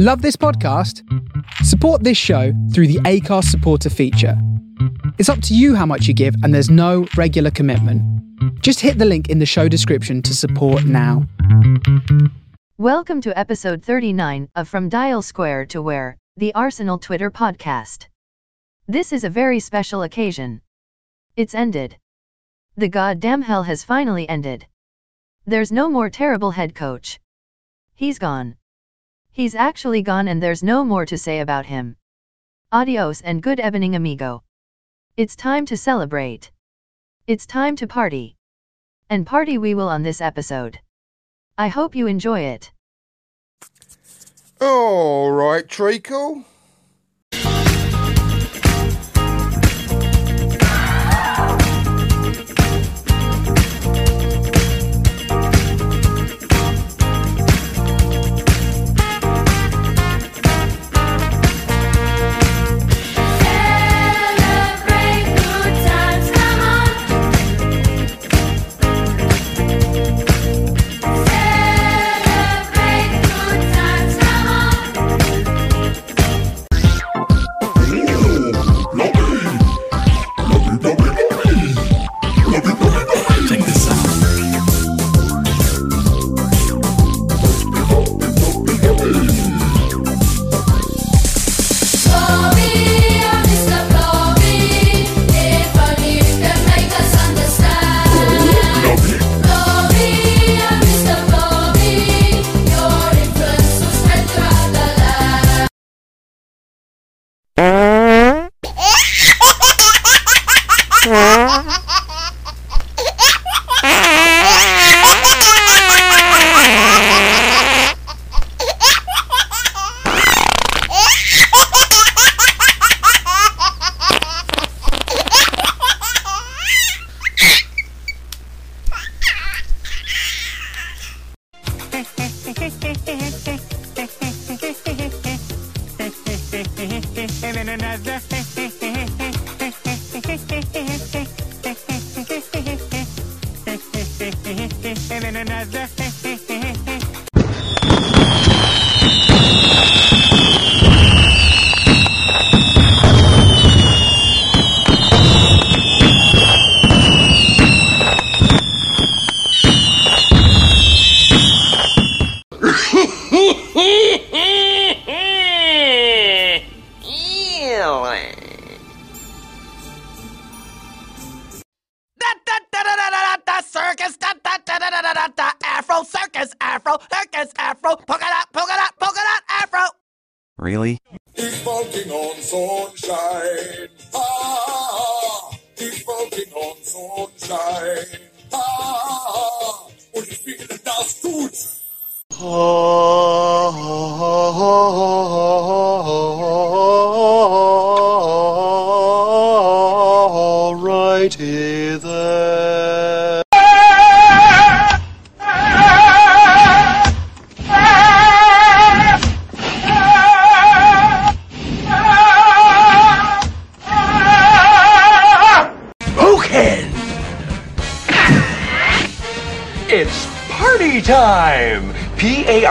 Love this podcast? Support this show through the Acast supporter feature. It's up to you how much you give, and there's no regular commitment. Just hit the link in the show description to support now. Welcome to episode 39 of From Dial Square to Where, the Arsenal Twitter podcast. This is a very special occasion. It's ended. The goddamn hell has finally ended. There's no more terrible head coach. He's gone. He's actually gone and there's no more to say about him. Adios and good evening amigo. It's time to celebrate. It's time to party. And party we will on this episode. I hope you enjoy it. All right, Treacle. and as the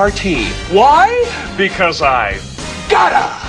RT. Why? Because I gotta!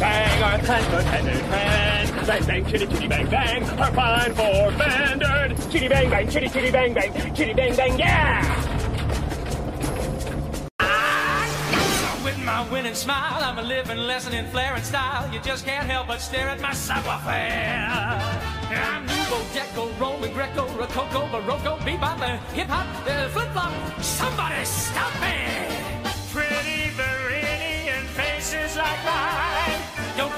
Bang our transfer tendered pants. Bang bang, chitty chitty bang bang, our fine for standard. Chitty bang bang, chitty chitty bang bang, chitty bang bang, yeah! With my winning smile, I'm a living lesson in flair and style. You just can't help but stare at my savoir-faire. I'm Nouveau, Deco, Roman, Greco, Rococo, Baroque, Bebop, uh, Hip Hop, uh, Flip Flop. Somebody stop me! Pretty Viridian faces like mine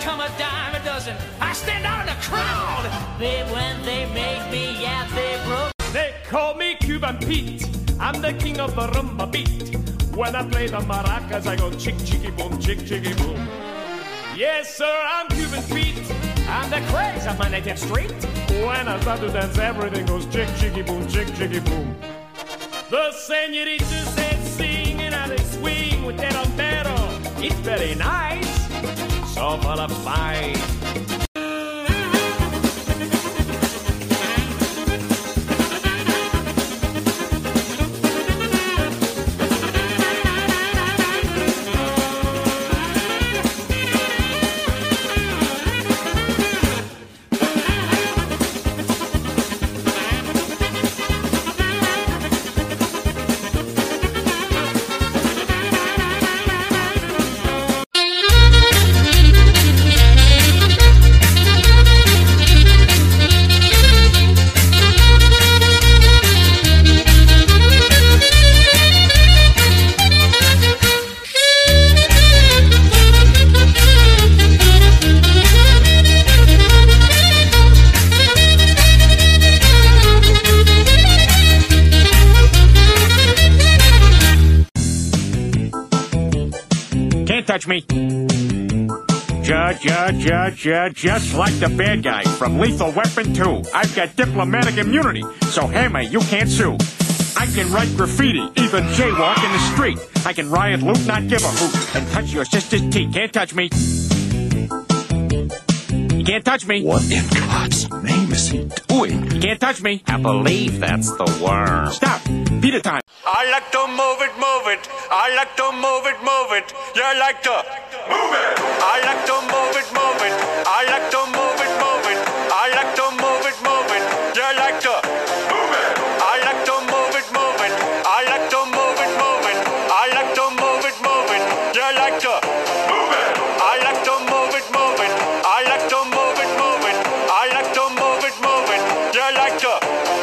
come a dime a dozen. I stand out in the crowd. They when they make me, yeah, they broke. They call me Cuban Pete. I'm the king of the rumba beat. When I play the maracas, I go chick chicky boom, chick chicky boom. Yes, sir, I'm Cuban Pete. I'm the craze of my native street. When I start to dance, everything goes chick chicky boom, chick chicky boom. The senoritas they sing and how they swing with their sombrero. It's very nice, só para paz. Just, just, just, just like the bad guy from Lethal Weapon 2. I've got diplomatic immunity, so Hammer, you can't sue. I can write graffiti, even jaywalk in the street. I can riot, loot, not give a hoot, and touch your sister's teeth. Can't touch me. You can't touch me. What in God's name is he doing? You can't touch me. I believe that's the worm. Stop. Peter time. I like to move it, move it. I like to move it, move it. You like to move it. I like to move it, move it. I like to move it, move it. I like to move it, move it. You like to move it. I like to move it, move it. I like to move it, move it. I like to move it, move it. You like to move it. I like to move it, move it. I like to move it, move it. I like to move it, move it. You like to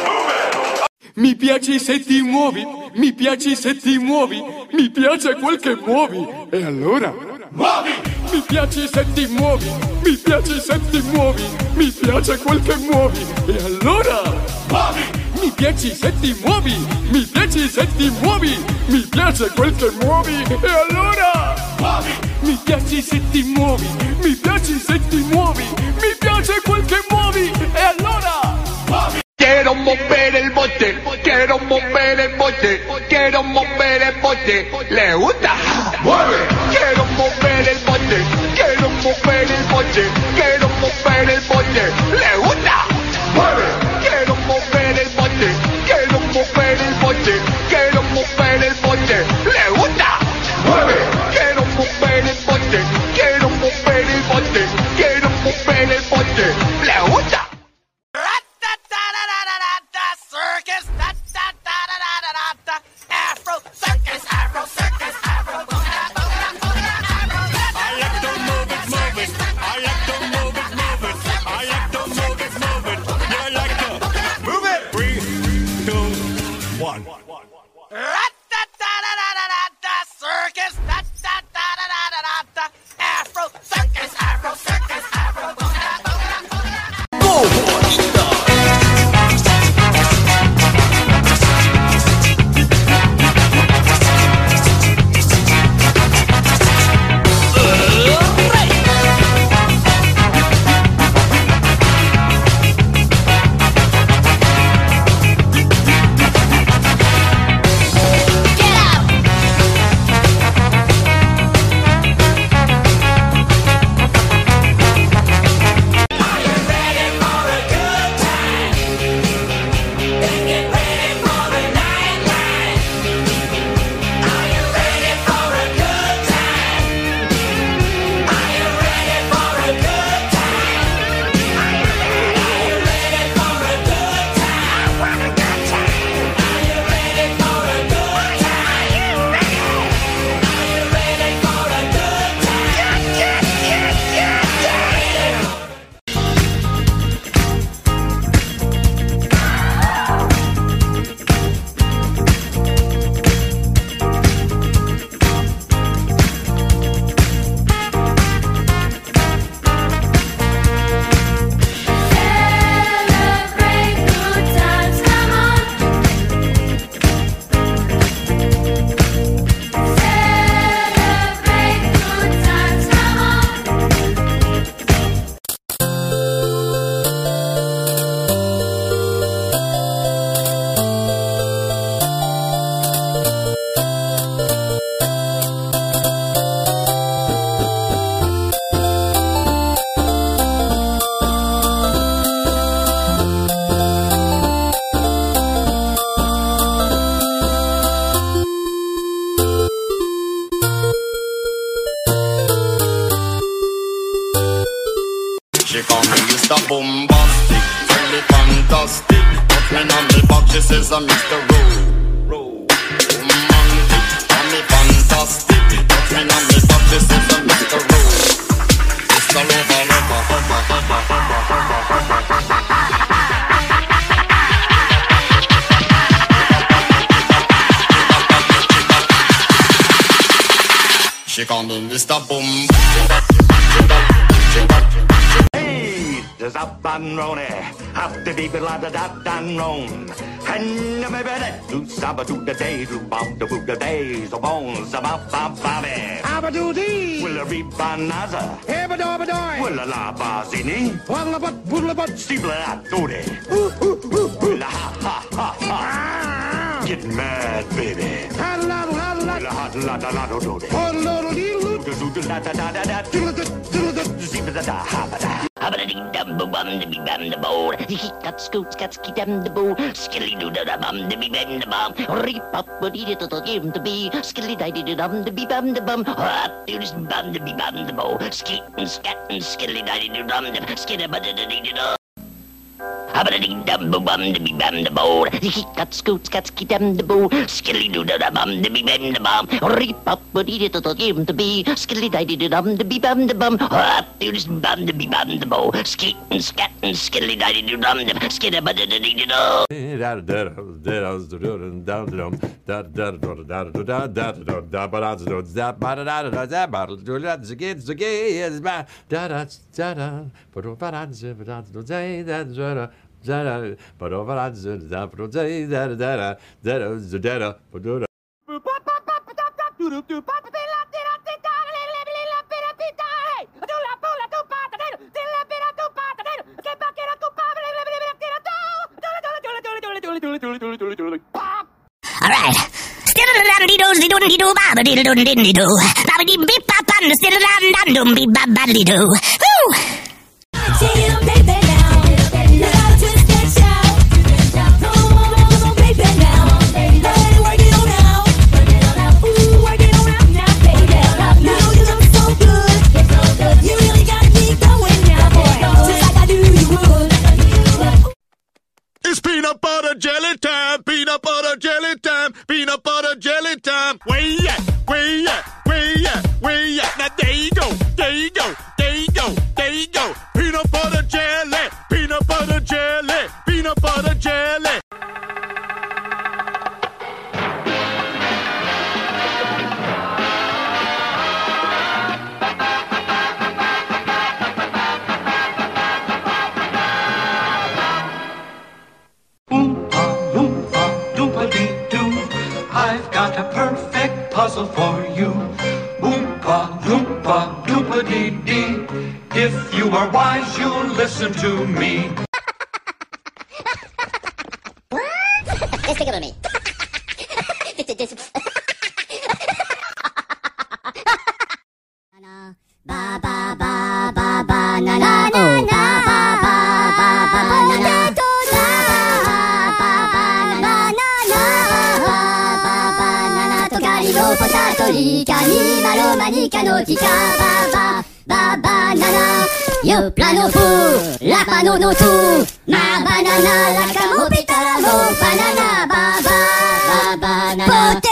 move it. Mi piace se ti muovi, mi piace se ti muovi, mi piace quel che muovi. E allora? Muovi! Mi piace se ti muovi, mi piace se ti muovi, mi piace quel che muovi. E allora? Muovi! Mi piace se ti muovi, mi piace se ti muovi, mi piace quel che muovi. E allora? Muovi! Mi piace se ti muovi, mi piace se ti muovi, mi piace quel che muovi. E allora? Muovi! Quiero mover el bote, quiero mover el bote, quiero mover el bote. ¿Le gusta? ¡Mueve! Quiero mover el bote, mover el bote, quiero mover el bote. Is a there's up and Ronnie, up the deep la da da dan ron. And me better do saba do the day, do bob the the days, the bones about Bob Bobby. Abadoo dee. Will a reap banaza. Ebadobadoy. Will a la bazini. Wanglabat, boodlabat. Steeple at doody. Will a ha ha ha ha. Get mad, baby. Haddle-daddle, haddle-daddle. Will a hot la da la do doody. Hoddle-doddle-dee-doo. Do da da da da da. Da da ha ba da. The the got scoots, got ski dam the bowl. Skilly doo da da bum the bee bam the bum. Reap up what he did to give the bee. Skilly di di dum the bee bam the bum. Hot doos bum the bee bam the bowl. Skeet and scat and skilly di di dum the skidda but da di di dum. Habba dum bum bum bee bam the bowl. He got scoots, got ski dam the bowl. Skilly doo da da bum bee bam the bum. Reap up what he did to give the bee. Skilly di di dum bee bam the bum. Hot doos bum the bee bam the bowl. Skeet and scat and skilly di di dum the skidda but da di di dum. Alright. Stiddle-dum-dee-doo, baba-diddle-dum-dee-doo. Stiddle-dum-dum-dum-beep-bop-bop-dee-doo. Woo! It's peanut butter jelly time, peanut butter jelly time, peanut butter jelly time. Where you at? Where you at? Where you? Now there you go, there you go, there you go, there you go. If you are wise, you'll listen to me. Despicable me. Ba ba ba ba ba na na oh ba ba ba ba ba na na ba ba ba ba na na ba ba ba ba Yo plano fu, la pano no tu, ma banana, la camopita, la mo, banana, ba ba, ba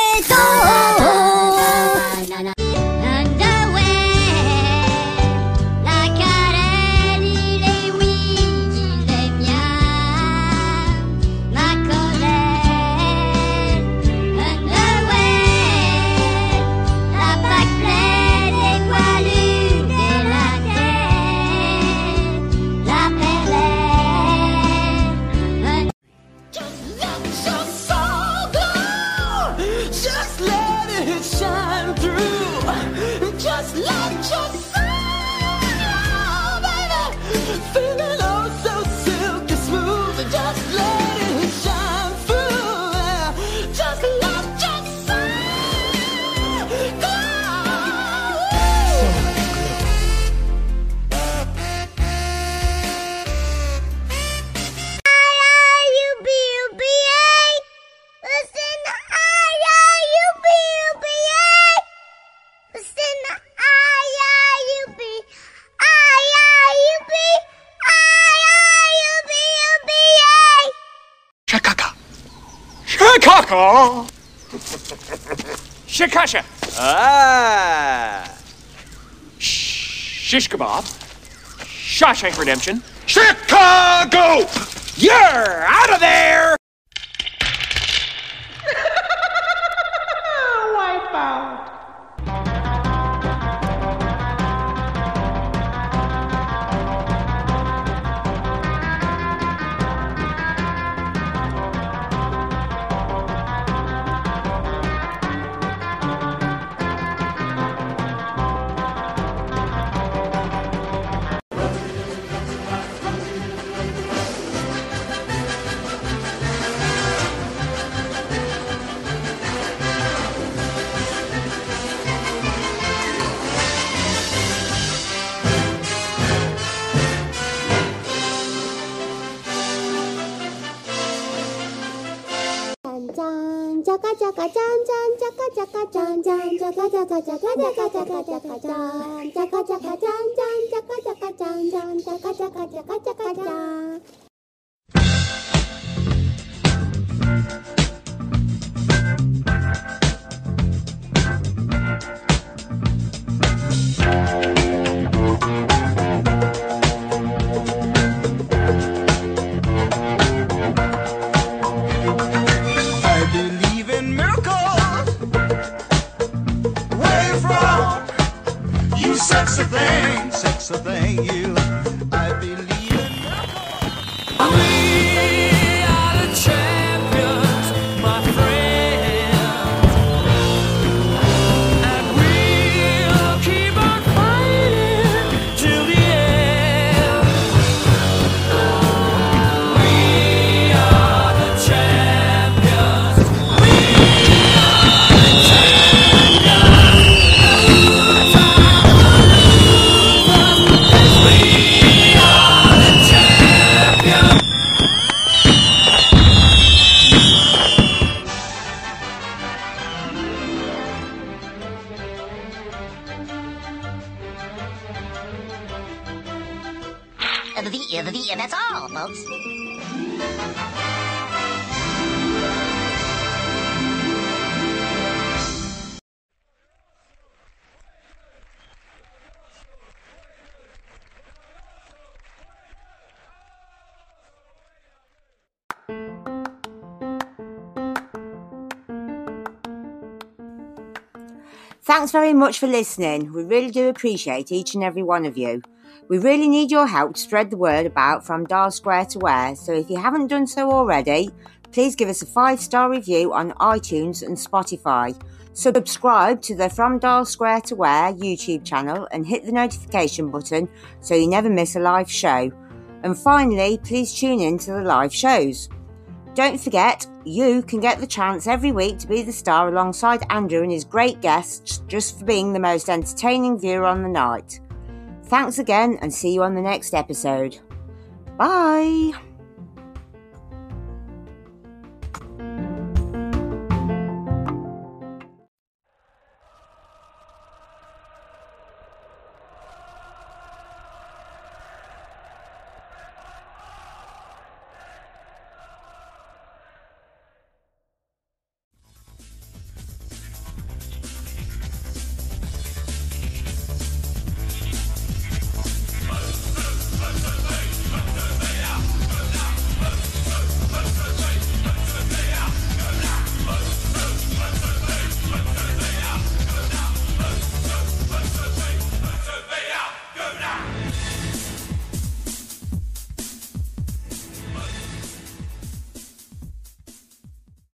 Shikasha. Ah. Shish kebab. Shawshank Redemption. Chicago. You're out of there. ャゃかャゃかャゃチャンチャカチャちゃャちゃャちゃャゃかャゃかャゃチャカチャカチャちゃャちゃかちゃャゃチャゃかャゃチャカチャカチャちゃャちゃかちゃャカチャカチャカチャ Sexy thing, sexy thing, you. Thanks very much for listening. We really do appreciate each and every one of you. We really need your help to spread the word about From Dial Square to Where, so if you haven't done so already, please give us a five star review on iTunes and Spotify. Subscribe to the From Dial Square to Where YouTube channel and hit the notification button so you never miss a live show. And finally, please tune in to the live shows. Don't forget, you can get the chance every week to be the star alongside Andrew and his great guests just for being the most entertaining viewer on the night. Thanks again and see you on the next episode. Bye!